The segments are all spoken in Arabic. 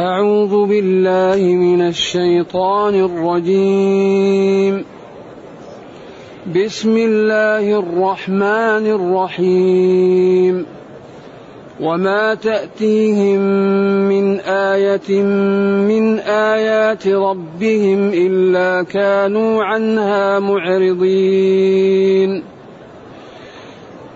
أعوذ بالله من الشيطان الرجيم. بسم الله الرحمن الرحيم. وما تأتيهم من آية من آيات ربهم إلا كانوا عنها معرضين.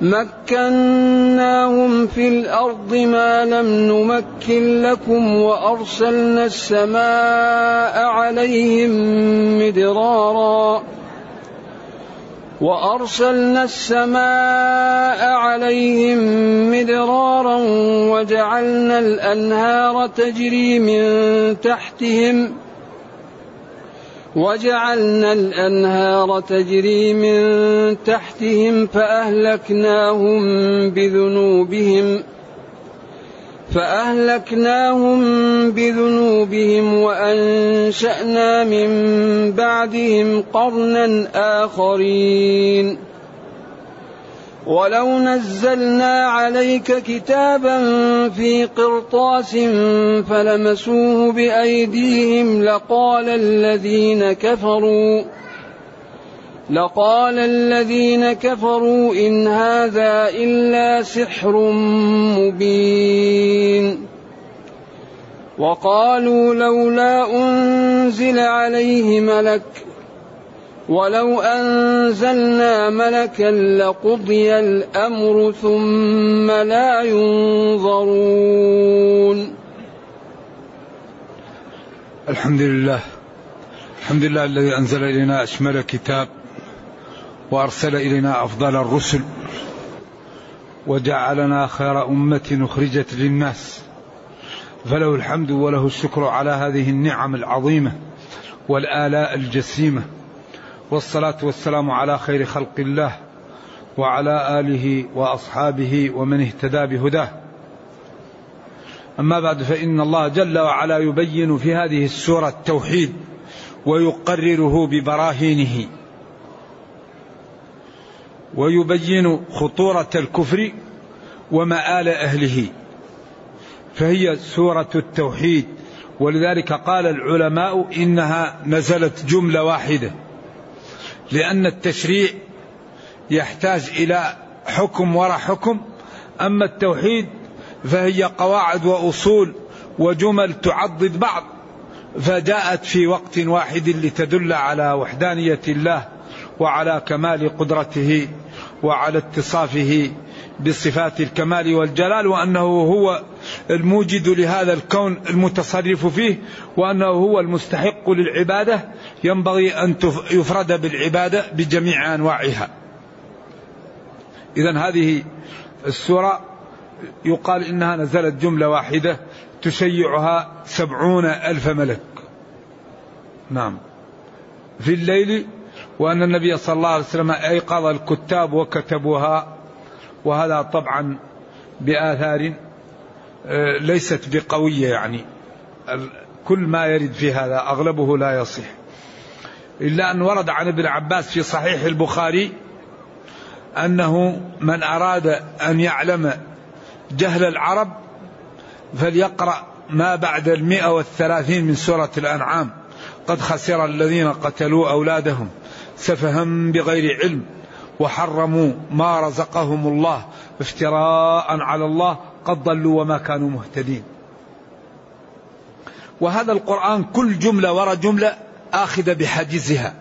مكناهم في الأرض ما لم نمكن لكم وأرسلنا السماء عليهم مدرارا. وأرسلنا السماء عليهم مدرارا وجعلنا الأنهار تجري من تحتهم وجعلنا الأنهار تجري من تحتهم فأهلكناهم بذنوبهم فأهلكناهم بذنوبهم وأنشأنا من بعدهم قرنا آخرين ولو نزلنا عليك كتابا في قرطاس فلمسوه بايديهم لقال الذين كفروا لقال الذين كفروا ان هذا الا سحر مبين وقالوا لولا انزل عليه ملك ولو أنزلنا ملكا لقضي الأمر ثم لا ينظرون الحمد لله. الحمد لله الذي أنزل إلينا أشمل كتاب وأرسل إلينا أفضل الرسل وجعلنا خير أمة أخرجت للناس. فله الحمد وله الشكر على هذه النعم العظيمة والآلاء الجسيمة. والصلاة والسلام على خير خلق الله وعلى آله وأصحابه ومن اهتدى بهداه. أما بعد فإن الله جل وعلا يبين في هذه السورة التوحيد ويقرره ببراهينه ويبين خطورة الكفر ومآل أهله. فهي سورة التوحيد ولذلك قال العلماء إنها نزلت جملة واحدة. لأن التشريع يحتاج إلى حكم وراء حكم. أما التوحيد فهي قواعد وأصول وجمل تعضد بعض فجاءت في وقت واحد لتدل على وحدانية الله وعلى كمال قدرته وعلى اتصافه بصفات الكمال والجلال وأنه هو الموجد لهذا الكون المتصرف فيه وأنه هو المستحق للعبادة ينبغي أن يفرد بالعبادة بجميع أنواعها. اذا هذه السورة يقال إنها نزلت جملة واحدة تشيعها سبعون ألف ملك. نعم. في الليل وأن النبي صلى الله عليه وسلم أيقظ الكتاب وكتبوها وهذا طبعا بآثار آه، ليست بقوية يعني. كل ما يرد في هذا أغلبه لا يصح. إلا أن ورد عن ابن عباس في صحيح البخاري أنه من أراد أن يعلم جهل العرب فليقرأ ما بعد المئة والثلاثين من سورة الأنعام. قد خسر الذين قتلوا أولادهم. سفها بغير علم. وحرموا ما رزقهم الله افتراء على الله قد ضلوا وما كانوا مهتدين. وهذا القرآن كل جملة وراء جملة آخذة بحاجزها.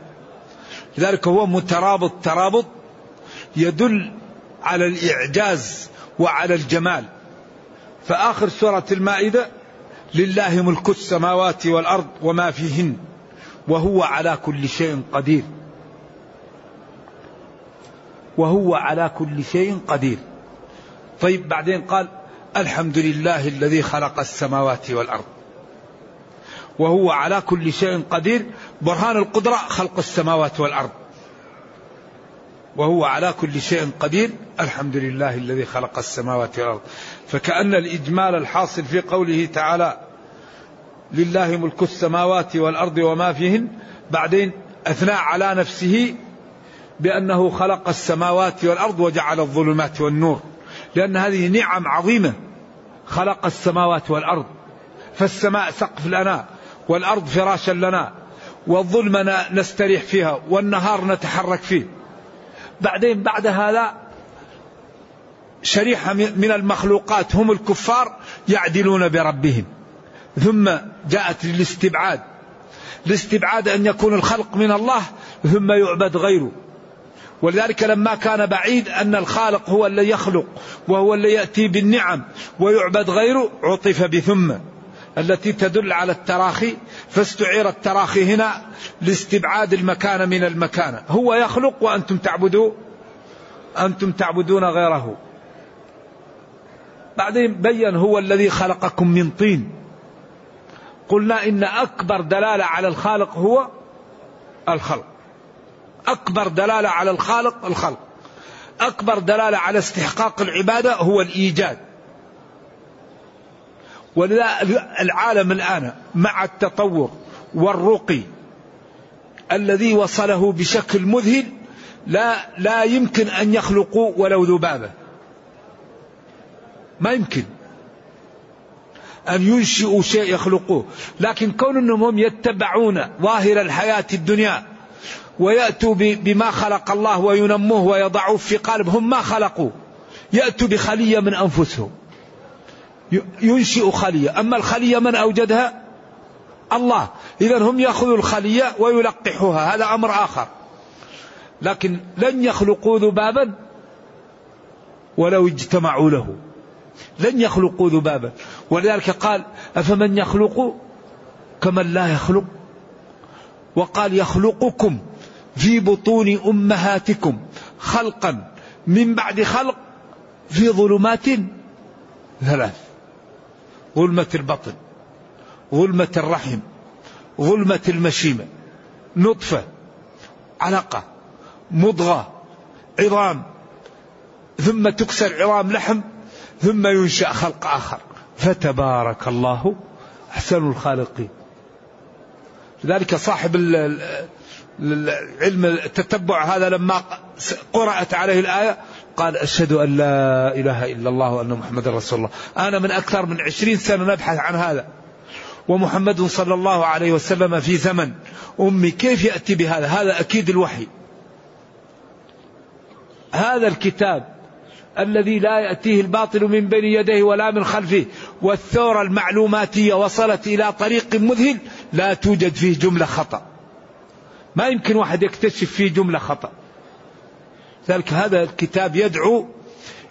لذلك هو مترابط ترابط يدل على الإعجاز وعلى الجمال. فآخر سورة المائدة لله ملك السماوات والأرض وما فيهن وهو على كل شيء قدير. وهو على كل شيء قدير. طيب بعدين قال الحمد لله الذي خلق السماوات والأرض. وهو على كل شيء قدير. برهان القدرة خلق السماوات والأرض. وهو على كل شيء قدير. الحمد لله الذي خلق السماوات والأرض. فكأن الإجمال الحاصل في قوله تعالى لله ملك السماوات والأرض وما فيهن بعدين أثنى على نفسه بأنه خلق السماوات والأرض وجعل الظلمات والنور. لأن هذه نعم عظيمة. خلق السماوات والأرض. فالسماء سقف لنا والأرض فراشا لنا والظلم نستريح فيها والنهار نتحرك فيه. بعدين بعد هذا شريحة من المخلوقات هم الكفار يعدلون بربهم. ثم جاءت للاستبعاد الاستبعاد أن يكون الخلق من الله ثم يعبد غيره. ولذلك لما كان بعيد أن الخالق هو الذي يخلق وهو الذي يأتي بالنعم ويعبد غيره عطف بثم. التي تدل على التراخي فاستعير التراخي هنا لاستبعاد المكان من المكان. هو يخلق وأنتم تعبدون أنتم تعبدون غيره. بعدين بين هو الذي خلقكم من طين. قلنا إن أكبر دلالة على الخالق هو الخلق. أكبر دلالة على الخالق الخلق. أكبر دلالة على استحقاق العبادة هو الإيجاد. ولذا العالم الآن مع التطور والرقي الذي وصله بشكل مذهل لا لا يمكن أن يخلقوا ولو ذبابة. ما يمكن. أن ينشئوا شيء يخلقوه. لكن كون أنهم هم يتبعون ظاهر الحياة الدنيا ويأتوا بما خلق الله وينموه ويضعوه في قالبهم ما خلقوا. يأتوا بخلية من أنفسهم. ينشئ خلية. أما الخلية من أوجدها؟ الله. إذا هم يأخذوا الخلية ويلقحوها. هذا أمر آخر. لكن لن يخلقوا ذبابا ولو اجتمعوا له. لن يخلقوا ذبابا. ولذلك قال أفمن يخلق كمن لا يخلق؟ وقال يخلقكم. في بطون أمهاتكم خلقا من بعد خلق في ظلمات ثلاث. ظلمة البطن ظلمة الرحم ظلمة المشيمة. نطفة علقة مضغة عظام. ثم تكسر عظام لحم ثم ينشأ خلق آخر. فتبارك الله أحسن الخالقين. لذلك صاحب العلم التتبع هذا لما قرأت عليه الآية قال أشهد أن لا إله إلا الله وأن محمد رسول الله. أنا من أكثر من عشرين سنة نبحث عن هذا. ومحمد صلى الله عليه وسلم في زمن. أمي كيف يأتي بهذا؟ هذا أكيد الوحي. هذا الكتاب الذي لا يأتيه الباطل من بين يديه ولا من خلفه. والثورة المعلوماتية وصلت إلى طريق مذهل لا توجد فيه جملة خطأ. ما يمكن واحد يكتشف فيه جملة خطأ. ذلك هذا الكتاب يدعو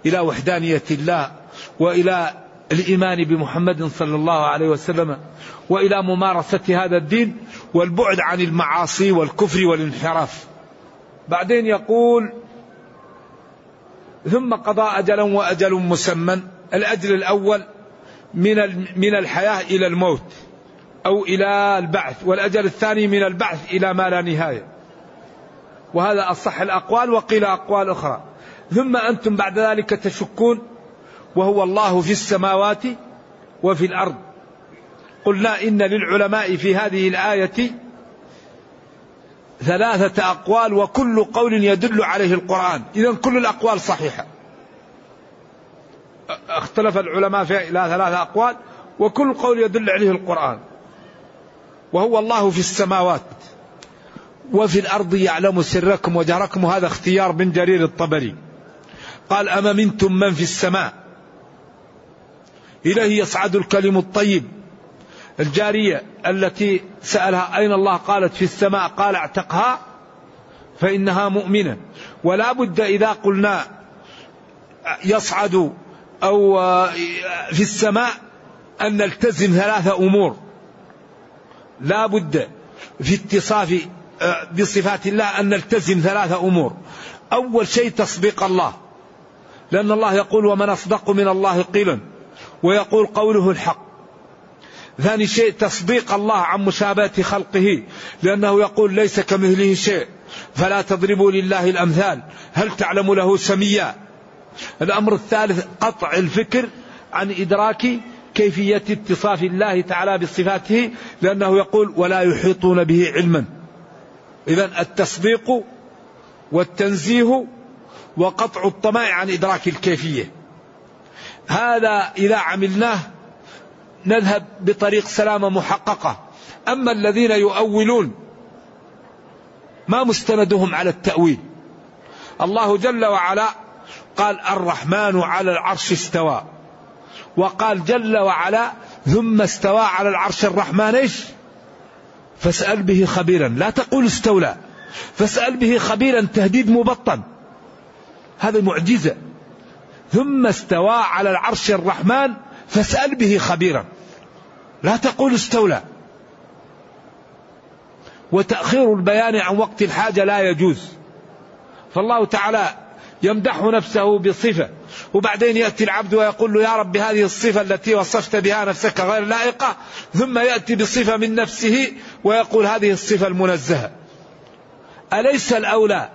إلى وحدانية الله وإلى الإيمان بمحمد صلى الله عليه وسلم وإلى ممارسة هذا الدين والبعد عن المعاصي والكفر والانحراف. بعدين يقول ثم قضى أجلا وأجل مسمى الأجل الأول من من الحياة إلى الموت. أو إلى البعث والأجل الثاني من البعث إلى ما لا نهاية. وهذا أصح الأقوال وقيل أقوال أخرى. ثم أنتم بعد ذلك تشكون وهو الله في السماوات وفي الأرض. قلنا إن للعلماء في هذه الآية ثلاثة أقوال وكل قول يدل عليه القرآن. إذا كل الأقوال صحيحة. اختلف العلماء في إلى ثلاثة أقوال وكل قول يدل عليه القرآن. وهو الله في السماوات وفي الأرض يعلم سركم وجهركم. وهذا اختيار بن جرير الطبري. قال أما منتم من في السماء؟ إليه يصعد الكلم الطيب. الجارية التي سألها أين الله؟ قالت في السماء. قال أعتقها. فإنها مؤمنة. ولا بد إذا قلنا يصعد أو في السماء أن نلتزم ثلاثة أمور. لا بد في اتصاف بصفات الله أن نلتزم ثلاثة أمور. أول شيء تصديق الله. لأن الله يقول ومن أصدق من الله قيلا ويقول قوله الحق. ثاني شيء تصديق الله عن مشابهة خلقه لأنه يقول ليس كمثله شيء. فلا تضربوا لله الأمثال. هل تعلم له سميا؟ الأمر الثالث قطع الفكر عن إدراك كيفية اتصاف الله تعالى بصفاته لأنه يقول ولا يحيطون به علما. إذا التصديق والتنزيه وقطع الطمع عن إدراك الكيفية. هذا إذا عملناه نذهب بطريق سلامة محققة. أما الذين يؤولون ما مستندهم على التأويل. الله جل وعلا قال الرحمن على العرش استوى. وقال جل وعلا ثم استوى على العرش الرحمن إيش؟ فاسأل به خبيرا. لا تقول استولى فاسأل به خبيرا تهديد مبطن. هذا معجزة. ثم استوى على العرش الرحمن فاسأل به خبيرا. لا تقول استولى. وتأخير البيان عن وقت الحاجة لا يجوز. فالله تعالى يمدح نفسه بصفة. وبعدين يأتي العبد ويقول له يا رب هذه الصفة التي وصفت بها نفسك غير لائقة. ثم يأتي بصفة من نفسه ويقول هذه الصفة المنزهة. أليس الأولى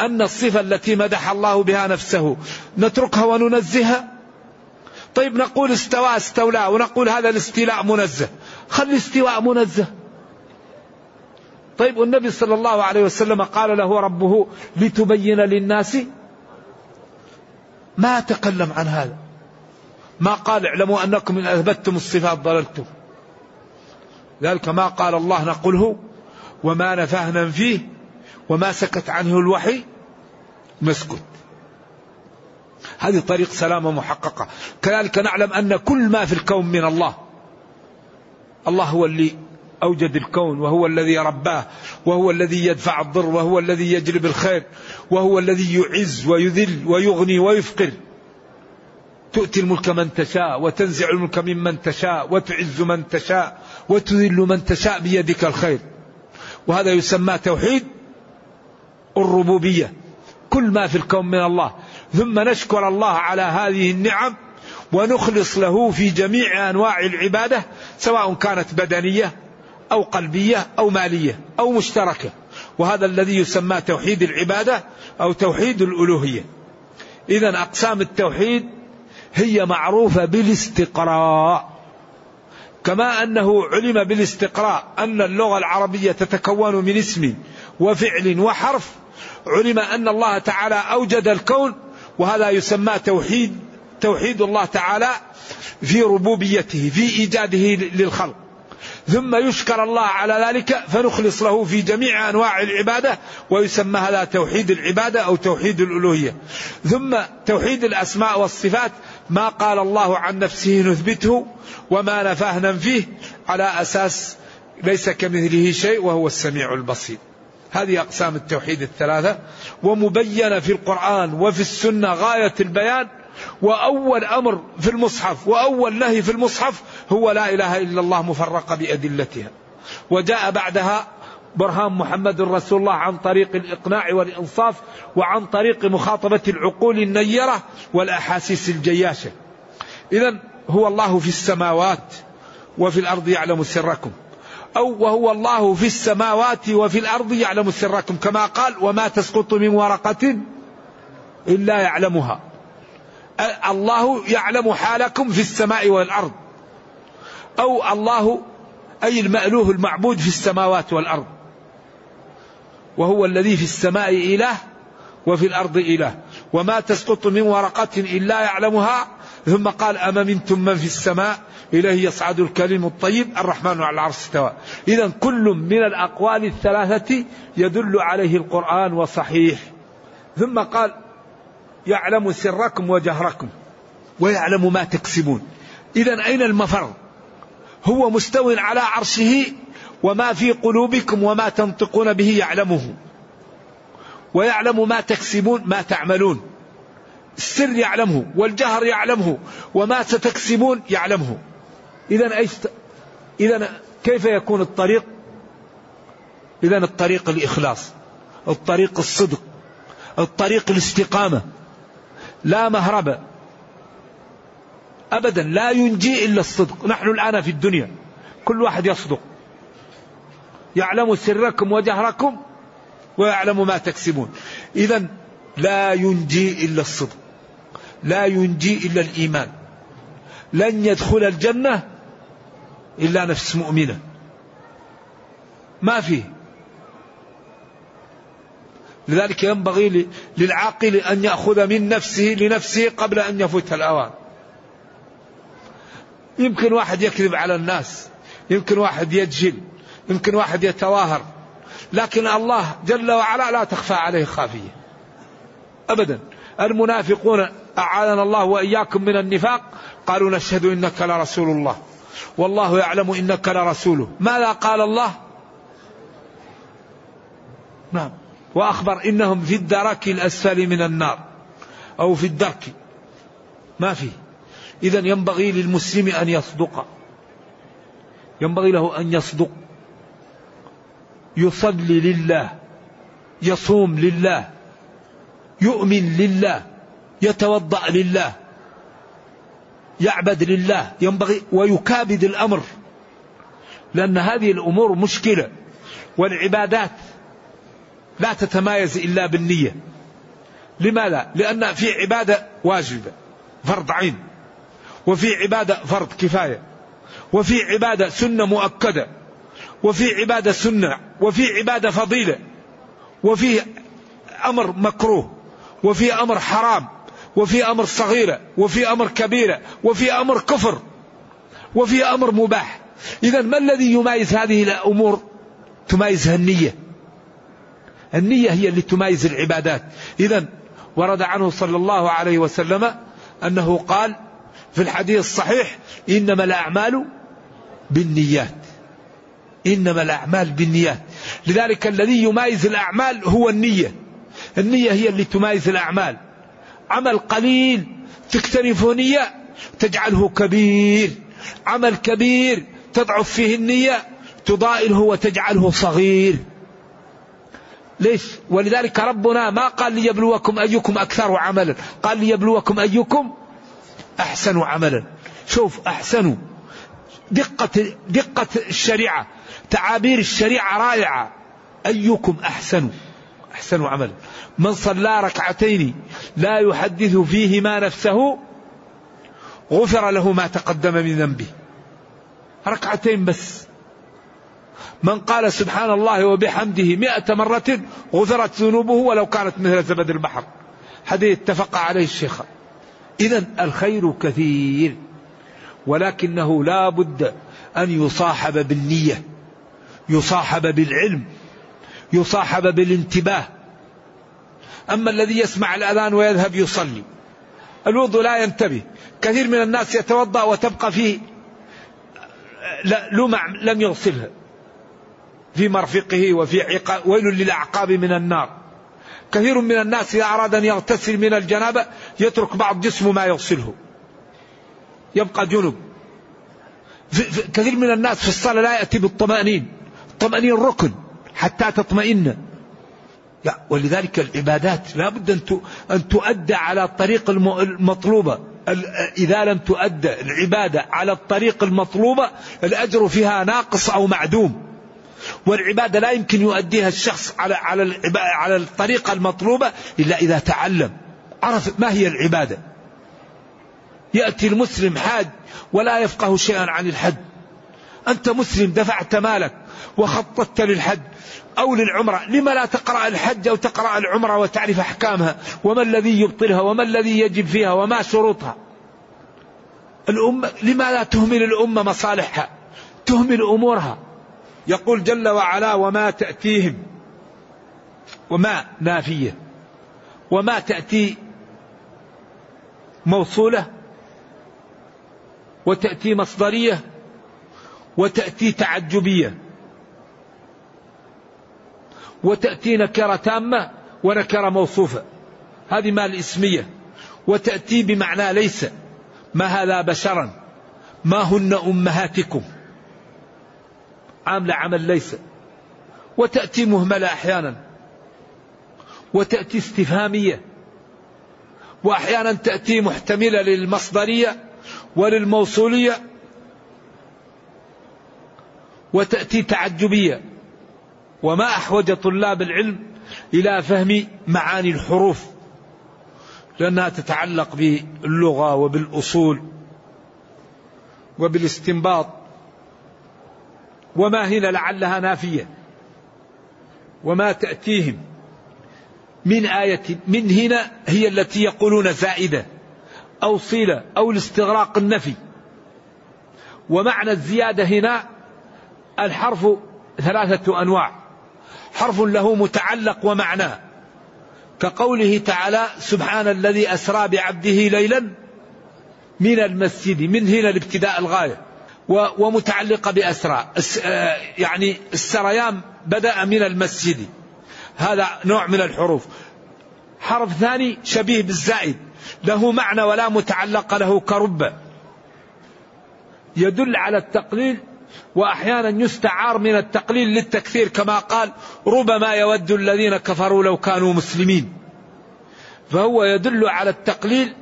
أن الصفة التي مدح الله بها نفسه نتركها وننزهها؟ طيب نقول استوى استولى ونقول هذا الاستيلاء منزه. خلي الاستواء منزه. طيب والنبي صلى الله عليه وسلم قال له ربه لتبين للناس ما تكلم عن هذا. ما قال اعلموا أنكم إن أثبتتم الصفات ضللتم. ذلك ما قال الله نقله وما نفهنا فيه وما سكت عنه الوحي نسكت. هذه طريق سلامة محققة كذلك نعلم أن كل ما في الكون من الله الله هو اللي أوجد الكون وهو الذي رباه. وهو الذي يدفع الضر وهو الذي يجلب الخير وهو الذي يعز ويذل ويغني ويفقر. تؤتي الملك من تشاء وتنزع الملك ممن تشاء وتعز من تشاء وتذل من تشاء بيدك الخير. وهذا يسمى توحيد الربوبية. كل ما في الكون من الله. ثم نشكر الله على هذه النعم ونخلص له في جميع أنواع العبادة سواء كانت بدنية أو قلبية أو مالية أو مشتركة. وهذا الذي يسمى توحيد العبادة أو توحيد الألوهية. اذا أقسام التوحيد هي معروفة بالاستقراء. كما أنه علم بالاستقراء أن اللغة العربية تتكون من اسم وفعل وحرف. علم أن الله تعالى أوجد الكون وهذا يسمى توحيد توحيد الله تعالى في ربوبيته في إيجاده للخلق. ثم يشكر الله على ذلك فنخلص له في جميع أنواع العبادة ويسمى هذا توحيد العبادة أو توحيد الألوهية. ثم توحيد الأسماء والصفات ما قال الله عن نفسه نثبته وما نفاه ننفيه على أساس ليس كمثله شيء وهو السميع البصير. هذه أقسام التوحيد الثلاثة ومبينة في القرآن وفي السنة غاية البيان وأول أمر في المصحف وأول نهي في المصحف هو لا إله إلا الله مفرقة بأدلتها. وجاء بعدها برهان محمد رسول الله عن طريق الإقناع والإنصاف وعن طريق مخاطبة العقول النيرة والأحاسيس الجياشة. إذا هو الله في السماوات وفي الأرض يعلم سركم. أو وهو الله في السماوات وفي الأرض يعلم سركم. كما قال وما تسقط من ورقة إلا يعلمها. الله يعلم حالكم في السماء والأرض. أو الله أي المألوه المعبود في السماوات والأرض. وهو الذي في السماء إله وفي الأرض إله. وما تسقط من ورقة إلا يعلمها. ثم قال أما منتم من في السماء؟ إليه يصعد الكلم الطيب. الرحمن على العرش استوى. إذا كل من الأقوال الثلاثة يدل عليه القرآن وصحيح. ثم قال يعلم سركم وجهركم ويعلم ما تكسبون. إذا أين المفر؟ هو مستو على عرشه وما في قلوبكم وما تنطقون به يعلمه. ويعلم ما تكسبون ما تعملون. السر يعلمه والجهر يعلمه وما ستكسبون يعلمه. إذا أيش إذا كيف يكون الطريق؟ إذا الطريق الإخلاص الطريق الصدق الطريق الاستقامة. لا مهرب أبدا لا ينجي إلا الصدق. نحن الآن في الدنيا. كل واحد يصدق. يعلم سركم وجهركم ويعلم ما تكسبون. إذا لا ينجي إلا الصدق. لا ينجي إلا الإيمان. لن يدخل الجنة إلا نفس مؤمنة. ما فيه؟ لذلك ينبغي للعاقل أن يأخذ من نفسه لنفسه قبل أن يفوت الأوان. يمكن واحد يكذب على الناس. يمكن واحد يجهل. يمكن واحد يتواهر لكن الله جل وعلا لا تخفى عليه خافية. أبدا. المنافقون أعاذنا الله وإياكم من النفاق. قالوا نشهد إنك لرسول الله. والله يعلم إنك لرسوله. ماذا قال الله؟ نعم. وأخبر إنهم في الدرك الأسفل من النار أو في الدرك. ما فيه. إذا ينبغي للمسلم أن يصدق. ينبغي له أن يصدق. يصلي لله. يصوم لله. يؤمن لله. يتوضأ لله. يعبد لله. ينبغي ويكابد الأمر. لأن هذه الأمور مشكلة. والعبادات لا تتمايز إلا بالنية. لماذا؟ لأن في عبادة واجبة فرض عين. وفي عبادة فرض كفاية. وفي عبادة سنة مؤكدة. وفي عبادة سنة. وفي عبادة فضيلة. وفي أمر مكروه. وفي أمر حرام. وفي أمر صغيرة. وفي أمر كبيرة. وفي أمر كفر. وفي أمر مباح. إذا ما الذي يميز هذه الأمور؟ تميزها النية. النية هي اللي تميز العبادات. إذا ورد عنه صلى الله عليه وسلم أنه قال في الحديث الصحيح إنما الأعمال بالنيات. إنما الأعمال بالنيات. لذلك الذي يميز الأعمال هو النية. النية هي اللي تميز الأعمال. عمل قليل تكتنفه نية تجعله كبير. عمل كبير تضعف فيه النية تضائله وتجعله صغير. ليش؟ ولذلك ربنا ما قال ليبلوكم أيكم أكثر عملا. قال ليبلوكم أيكم أحسن عملا. شوف أحسن دقة دقة الشريعة تعابير الشريعة رائعة. أيكم أحسن أحسن عملا. من صلى ركعتين لا يحدث فيهما نفسه غفر له ما تقدم من ذنبه. ركعتين بس. من قال سبحان الله وبحمده مئة مرة غفرت ذنوبه ولو كانت مثل زبد البحر. حديث اتفق عليه الشيخ. إذا الخير كثير ولكنه لا بد أن يصاحب بالنية يصاحب بالعلم يصاحب بالانتباه. أما الذي يسمع الأذان ويذهب يصلي الوضوء لا ينتبه. كثير من الناس يتوضأ وتبقى فيه لمع لم يغسلها في مرفقه وفي عقاب ويل للأعقاب من النار. كثير من الناس إذا أراد أن يغتسل من الجنابة يترك بعض جسمه ما يغسله. يبقى جنب. كثير من الناس في الصلاة لا يأتي بالطمأنين. الطمأنين ركن حتى تطمئن. ولذلك العبادات لا بد أن تؤدى على الطريق المطلوبة. إذا لم تؤدى العبادة على الطريق المطلوبة الأجر فيها ناقص أو معدوم. والعبادة لا يمكن يؤديها الشخص على على على الطريقة المطلوبة إلا إذا تعلم. عرف ما هي العبادة. يأتي المسلم حاج ولا يفقه شيئا عن الحج. أنت مسلم دفعت مالك وخططت للحج أو للعمرة لما لا تقرأ الحج أو تقرأ العمرة وتعرف أحكامها؟ وما الذي يبطلها؟ وما الذي يجب فيها؟ وما شروطها؟ الأمة لما لا تهمل الأمة مصالحها؟ تهمل أمورها. يقول جل وعلا وما تأتيهم وما نافية وما تأتي موصولة وتأتي مصدرية وتأتي تعجبية وتأتي نكرة تامة ونكرة موصوفة. هذه ما الإسمية وتأتي بمعنى ليس. ما هذا بشرا؟ ما هن أمهاتكم؟ عاملة عمل ليس. وتأتي مهملة أحيانا. وتأتي استفهامية. وأحيانا تأتي محتملة للمصدرية وللموصولية. وتأتي تعجبية. وما أحوج طلاب العلم إلى فهم معاني الحروف. لأنها تتعلق باللغة وبالأصول وبالاستنباط. وما هنا لعلها نافية. وما تأتيهم من آية من هنا هي التي يقولون زائدة أو صلة أو الاستغراق النفي. ومعنى الزيادة هنا الحرف ثلاثة أنواع. حرف له متعلق ومعنى كقوله تعالى سبحان الذي أسرى بعبده ليلا من المسجد من هنا الابتداء الغاية. ومتعلقة بأسرى. آه، يعني السريان بدأ من المسجد. هذا نوع من الحروف. حرف ثاني شبيه بالزائد. له معنى ولا متعلق له كرب. يدل على التقليل وأحيانا يستعار من التقليل للتكثير كما قال ربما يود الذين كفروا لو كانوا مسلمين. فهو يدل على التقليل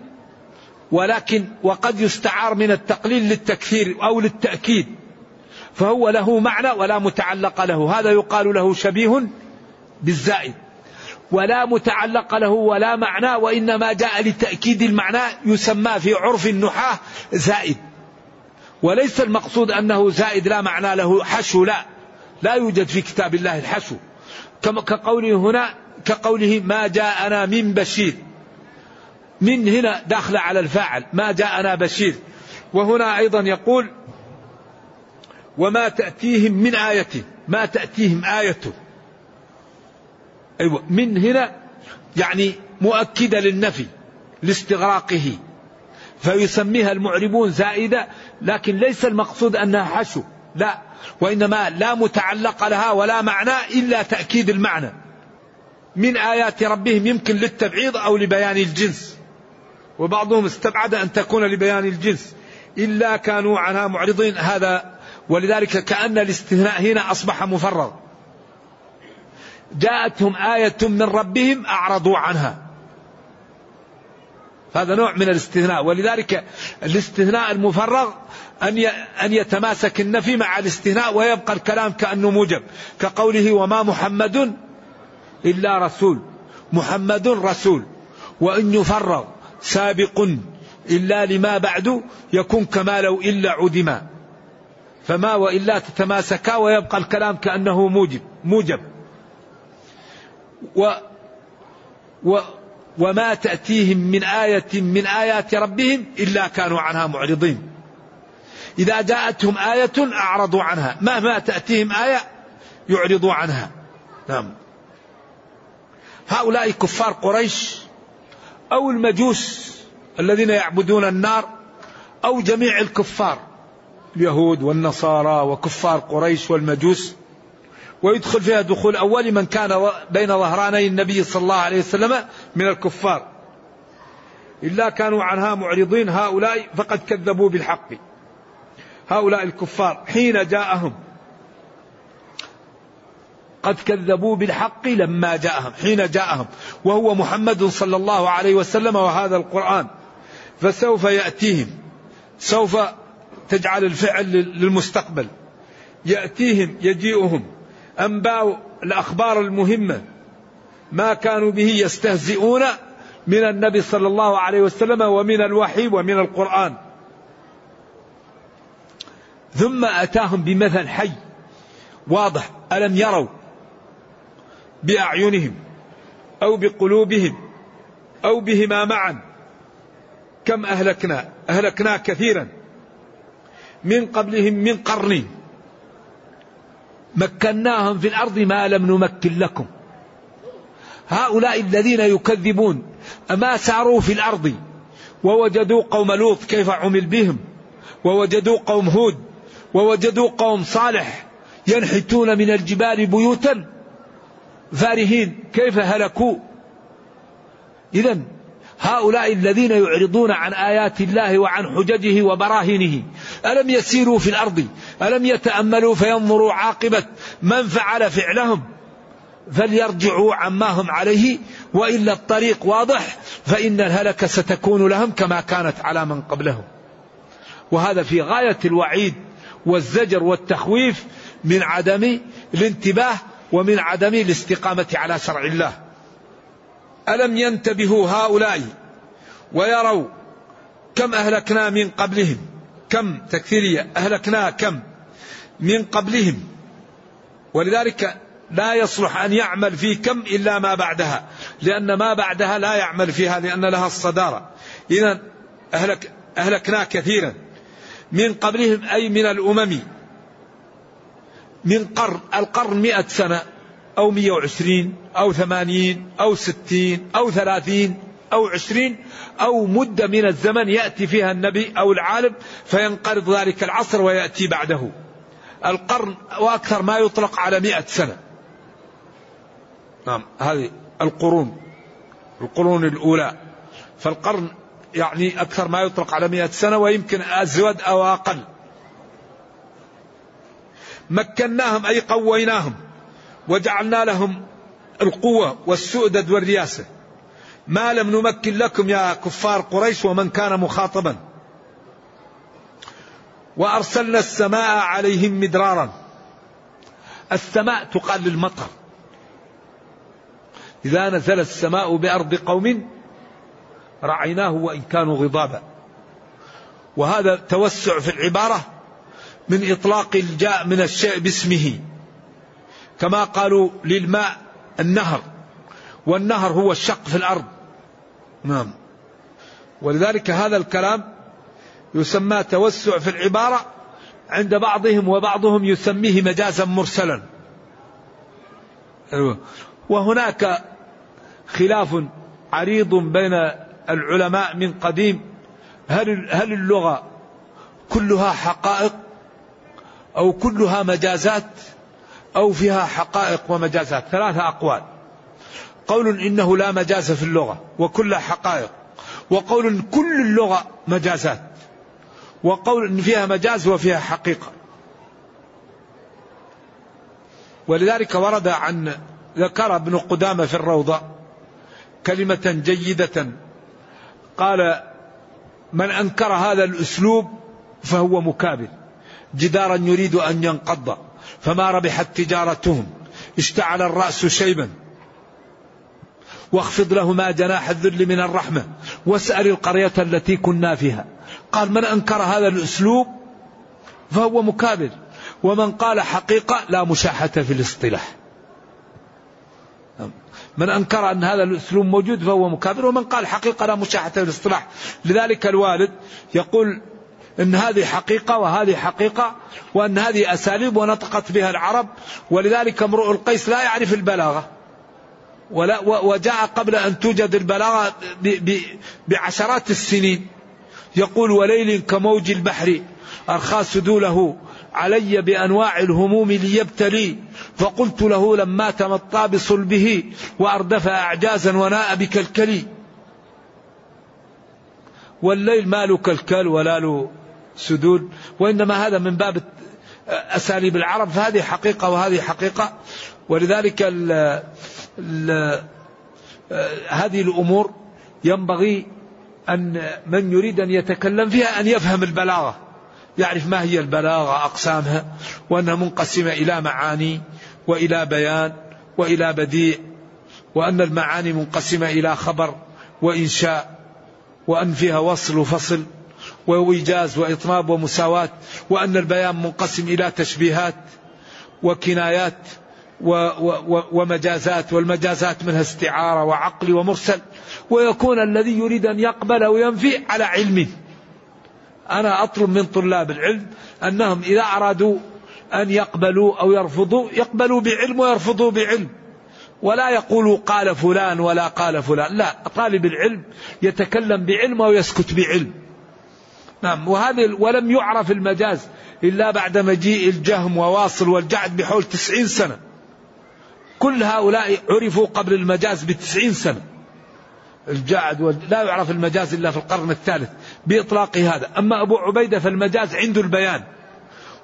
ولكن وقد يستعار من التقليل للتكثير أو للتأكيد. فهو له معنى ولا متعلق له. هذا يقال له شبيه بالزائد. ولا متعلق له ولا معنى وإنما جاء لتأكيد المعنى يسمى في عرف النحاة زائد. وليس المقصود أنه زائد لا معنى له حشو لا. لا يوجد في كتاب الله الحشو. كقوله هنا كقوله ما جاءنا من بشير. من هنا داخل على الفاعل. ما جاءنا بشير. وهنا أيضا يقول وما تأتيهم من آية. ما تأتيهم آية. أيوة من هنا يعني مؤكدة للنفي لاستغراقه. فيسميها المعربون زائدة لكن ليس المقصود أنها حشو. لا وإنما لا متعلق لها ولا معنى إلا تأكيد المعنى. من آيات ربهم يمكن للتبعيض أو لبيان الجنس. وبعضهم استبعد أن تكون لبيان الجنس إلا كانوا عنها معرضين. هذا ولذلك كأن الاستثناء هنا أصبح مفرغ. جاءتهم آية من ربهم أعرضوا عنها. هذا نوع من الاستثناء. ولذلك الاستثناء المفرغ أن أن يتماسك النفي مع الاستثناء ويبقى الكلام كأنه موجب. كقوله وما محمد إلا رسول. محمد رسول. وإن يفرغ سابق إلا لما بعد يكون كما لو إلا عدما. فما وإلا تتماسكا ويبقى الكلام كأنه موجب موجب. و و وما تأتيهم من آية من آيات ربهم إلا كانوا عنها معرضين. إذا جاءتهم آية أعرضوا عنها. مهما تأتيهم آية يعرضوا عنها. نعم. هؤلاء كفار قريش أو المجوس الذين يعبدون النار أو جميع الكفار اليهود والنصارى وكفار قريش والمجوس ويدخل فيها دخول أول من كان بين ظهراني النبي صلى الله عليه وسلم من الكفار. إلا كانوا عنها معرضين هؤلاء فقد كذبوا بالحق. هؤلاء الكفار حين جاءهم قد كذبوا بالحق لما جاءهم حين جاءهم وهو محمد صلى الله عليه وسلم وهذا القرآن. فسوف يأتيهم سوف تجعل الفعل للمستقبل. يأتيهم يجيئهم أنباء الأخبار المهمة. ما كانوا به يستهزئون من النبي صلى الله عليه وسلم ومن الوحي ومن القرآن. ثم أتاهم بمثل حي واضح ألم يروا بأعينهم أو بقلوبهم أو بهما معا. كم أهلكنا أهلكنا كثيرا. من قبلهم من قرن. مكناهم في الأرض ما لم نمكن لكم. هؤلاء الذين يكذبون أما ساروا في الأرض؟ ووجدوا قوم لوط كيف عمل بهم؟ ووجدوا قوم هود؟ ووجدوا قوم صالح ينحتون من الجبال بيوتا؟ فارهين كيف هلكوا؟ اذا هؤلاء الذين يعرضون عن آيات الله وعن حججه وبراهينه ألم يسيروا في الأرض؟ ألم يتأملوا فينظروا عاقبة من فعل فعلهم؟ فليرجعوا عما هم عليه وإلا الطريق واضح فإن الهلكة ستكون لهم كما كانت على من قبلهم. وهذا في غاية الوعيد والزجر والتخويف من عدم الانتباه ومن عدم الاستقامة على شرع الله. ألم ينتبهوا هؤلاء ويروا كم أهلكنا من قبلهم؟ كم تكثيرية أهلكنا كم من قبلهم؟ ولذلك لا يصلح أن يعمل في كم إلا ما بعدها لأن ما بعدها لا يعمل فيها لأن لها الصدارة. إذا أهلك أهلكنا كثيرا. من قبلهم أي من الأمم من قرن القرن مئة سنة أو مئة وعشرين أو ثمانين أو ستين أو ثلاثين أو عشرين أو مدة من الزمن يأتي فيها النبي أو العالم فينقرض ذلك العصر ويأتي بعده. القرن وأكثر ما يطلق على مئة سنة. نعم هذه القرون القرون الأولى. فالقرن يعني أكثر ما يطلق على مئة سنة ويمكن أزود أو أقل. مكناهم أي قويناهم وجعلنا لهم القوة والسؤدد والرياسة. ما لم نمكن لكم يا كفار قريش ومن كان مخاطبا. وأرسلنا السماء عليهم مدرارا. السماء تقال للمطر. إذا نزل السماء بأرض قوم رعيناه وإن كانوا غضابا. وهذا توسع في العبارة من إطلاق الجاء من الشيء باسمه. كما قالوا للماء النهر. والنهر هو الشق في الأرض. نعم. ولذلك هذا الكلام يسمى توسع في العبارة عند بعضهم وبعضهم يسميه مجازا مرسلا. أيوة. وهناك خلاف عريض بين العلماء من قديم. هل هل اللغة كلها حقائق؟ أو كلها مجازات أو فيها حقائق ومجازات ثلاثة أقوال. قول إنه لا مجاز في اللغة وكلها حقائق. وقول كل اللغة مجازات. وقول إن فيها مجاز وفيها حقيقة. ولذلك ورد عن ذكر ابن قدامة في الروضة كلمة جيدة. قال من أنكر هذا الأسلوب فهو مكابر. جدارا يريد أن ينقض. فما ربحت تجارتهم. اشتعل الرأس شيبا. واخفض لهما جناح الذل من الرحمة. واسأل القرية التي كنا فيها. قال من أنكر هذا الأسلوب؟ فهو مكابر. ومن قال حقيقة لا مشاحة في الاصطلاح. من أنكر أن هذا الأسلوب موجود فهو مكابر. ومن قال حقيقة لا مشاحة في الاصطلاح. لذلك الوالد يقول إن هذه حقيقة وهذه حقيقة وأن هذه أساليب ونطقت بها العرب ولذلك امرؤ القيس لا يعرف البلاغة. ولا وجاء قبل أن توجد البلاغة بعشرات السنين. يقول وليل كموج البحر أرخى سدوله علي بأنواع الهموم ليبتلي. فقلت له لما تمطى بصلبه وأردف أعجازا وناء بكلكلي. والليل ما له كلكل ولا له سدود وإنما هذا من باب أساليب العرب. فهذه حقيقة وهذه حقيقة. ولذلك ال ال هذه الأمور ينبغي أن من يريد أن يتكلم فيها أن يفهم البلاغة يعرف ما هي البلاغة أقسامها وأنها منقسمة إلى معاني وإلى بيان وإلى بديع وأن المعاني منقسمة إلى خبر وإنشاء وأن فيها وصل وفصل. وإيجاز وإطناب ومساواة وأن البيان منقسم إلى تشبيهات وكنايات و و ومجازات والمجازات منها استعارة وعقل ومرسل. ويكون الذي يريد أن يقبل وينفي على علمه أنا أطلب من طلاب العلم أنهم إذا أرادوا أن يقبلوا أو يرفضوا يقبلوا بعلم ويرفضوا بعلم. ولا يقولوا قال فلان ولا قال فلان. لا طالب العلم يتكلم بعلم ويسكت بعلم. نعم. وهذا ولم يعرف المجاز إلا بعد مجيء الجهم وواصل والجعد بحول تسعين سنة. كل هؤلاء عرفوا قبل المجاز بتسعين سنة. الجعد لا يعرف المجاز إلا في القرن الثالث بإطلاق هذا. أما أبو عبيدة فالمجاز عنده البيان.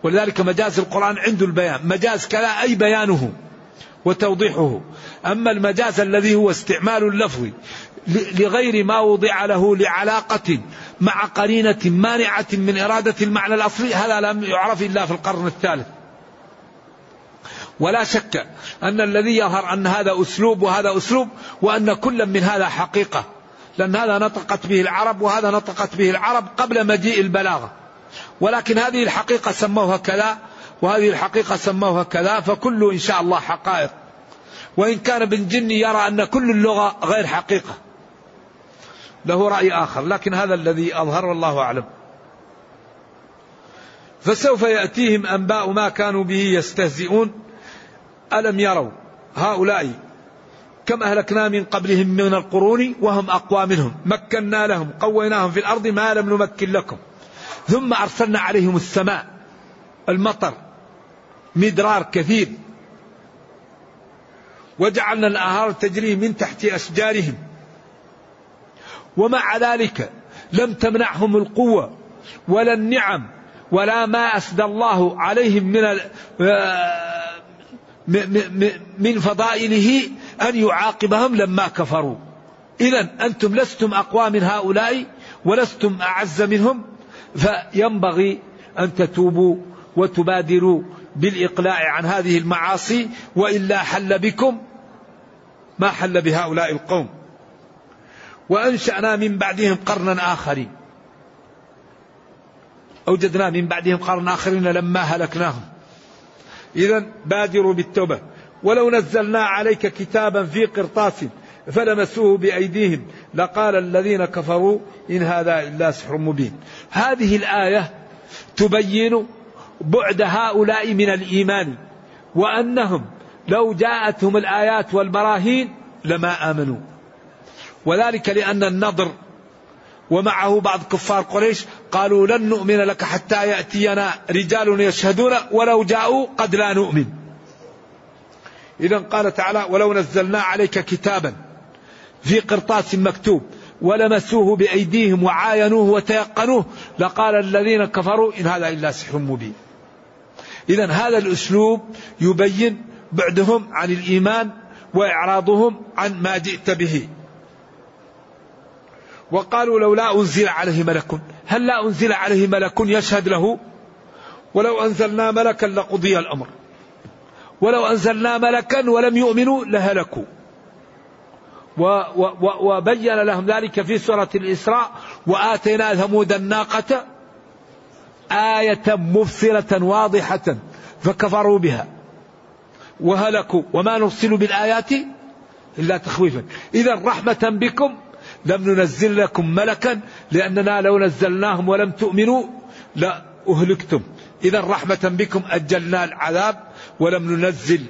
ولذلك مجاز القرآن عنده البيان. مجاز كلا أي بيانه وتوضيحه. أما المجاز الذي هو استعمال اللفظ لغير ما وضع له لعلاقة مع قرينة مانعة من إرادة المعنى الأصلي هذا لم يعرف إلا في القرن الثالث. ولا شك أن الذي يظهر أن هذا أسلوب وهذا أسلوب وأن كل من هذا حقيقة. لأن هذا نطقت به العرب وهذا نطقت به العرب قبل مجيء البلاغة. ولكن هذه الحقيقة سموها كذا وهذه الحقيقة سموها كذا فكل إن شاء الله حقائق. وإن كان ابن جني يرى أن كل اللغة غير حقيقة. له رأي آخر لكن هذا الذي أظهر والله أعلم. فسوف يأتيهم أنباء ما كانوا به يستهزئون. ألم يروا هؤلاء كم أهلكنا من قبلهم من القرون وهم أقوى منهم؟ مكنا لهم قويناهم في الأرض ما لم نمكن لكم. ثم أرسلنا عليهم السماء المطر مدرار كثير. وجعلنا الأنهار تجري من تحت أشجارهم. ومع ذلك لم تمنعهم القوة ولا النعم ولا ما أسدى الله عليهم من آه، من فضائله أن يعاقبهم لما كفروا. إذا أنتم لستم أقوى من هؤلاء ولستم أعز منهم فينبغي أن تتوبوا وتبادروا بالإقلاع عن هذه المعاصي وإلا حل بكم ما حل بهؤلاء القوم. وأنشأنا من بعدهم قرنا آخرين. أوجدنا من بعدهم قرنا آخرين لما هلكناهم. إذا بادروا بالتوبة. ولو نزلنا عليك كتابا في قرطاس فلمسوه بأيديهم لقال الذين كفروا إن هذا إلا سحر مبين. هذه الآية تبين بعد هؤلاء من الإيمان وأنهم لو جاءتهم الآيات والبراهين لما آمنوا. وذلك لأن النضر ومعه بعض كفار قريش قالوا لن نؤمن لك حتى يأتينا رجال يشهدون ولو جاءوا قد لا نؤمن. إذا قال تعالى ولو نزلنا عليك كتابا في قرطاس مكتوب ولمسوه بأيديهم وعاينوه وتيقنوه لقال الذين كفروا إن هذا إلا سحر مبين. إذا هذا الأسلوب يبين بعدهم عن الإيمان وإعراضهم عن ما جئت به. وقالوا لولا أنزل عليه ملك هل لا أنزل عليه ملك يشهد له؟ ولو أنزلنا ملكا لقضي الأمر. ولو أنزلنا ملكا ولم يؤمنوا لهلكوا. وبين لهم ذلك في سورة الإسراء وآتينا ثمود الناقة آية مبصرة واضحة فكفروا بها. وهلكوا. وما نرسل بالآيات إلا تخويفا. إذا رحمة بكم. لم ننزل لكم ملكا لأننا لو نزلناهم ولم تؤمنوا لأهلكتم. إذا رحمة بكم أجلنا العذاب ولم ننزل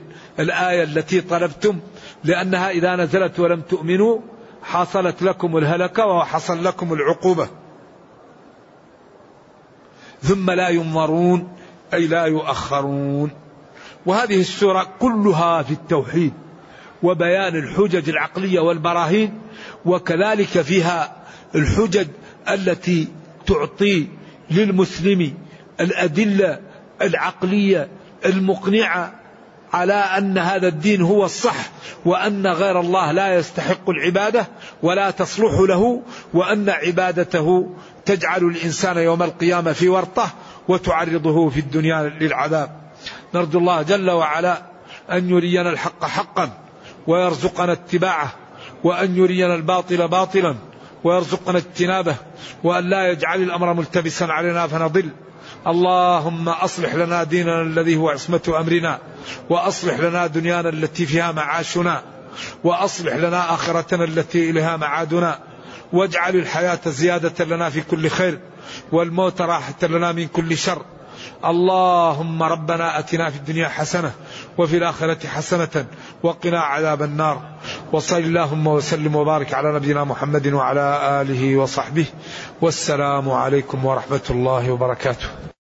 الآية التي طلبتم لأنها إذا نزلت ولم تؤمنوا حصلت لكم الهلكة وحصل لكم العقوبة. ثم لا ينظرون أي لا يؤخرون. وهذه السورة كلها في التوحيد وبيان الحجج العقلية والبراهين وكذلك فيها الحجج التي تعطي للمسلم الأدلة العقلية المقنعة على أن هذا الدين هو الصح وأن غير الله لا يستحق العبادة ولا تصلح له وأن عبادته تجعل الإنسان يوم القيامة في ورطة وتعرضه في الدنيا للعذاب. نرجو الله جل وعلا أن يرينا الحق حقا ويرزقنا اتباعه وأن يرينا الباطل باطلا ويرزقنا اجتنابه وأن لا يجعل الأمر ملتبسا علينا فنضل. اللهم أصلح لنا ديننا الذي هو عصمة أمرنا وأصلح لنا دنيانا التي فيها معاشنا وأصلح لنا آخرتنا التي إليها معادنا. واجعل الحياة زيادة لنا في كل خير والموت راحة لنا من كل شر. اللهم ربنا أتنا في الدنيا حسنة وفي الآخرة حسنة وقنا عذاب النار. وصل اللهم وسلم وبارك على نبينا محمد وعلى آله وصحبه. والسلام عليكم ورحمة الله وبركاته.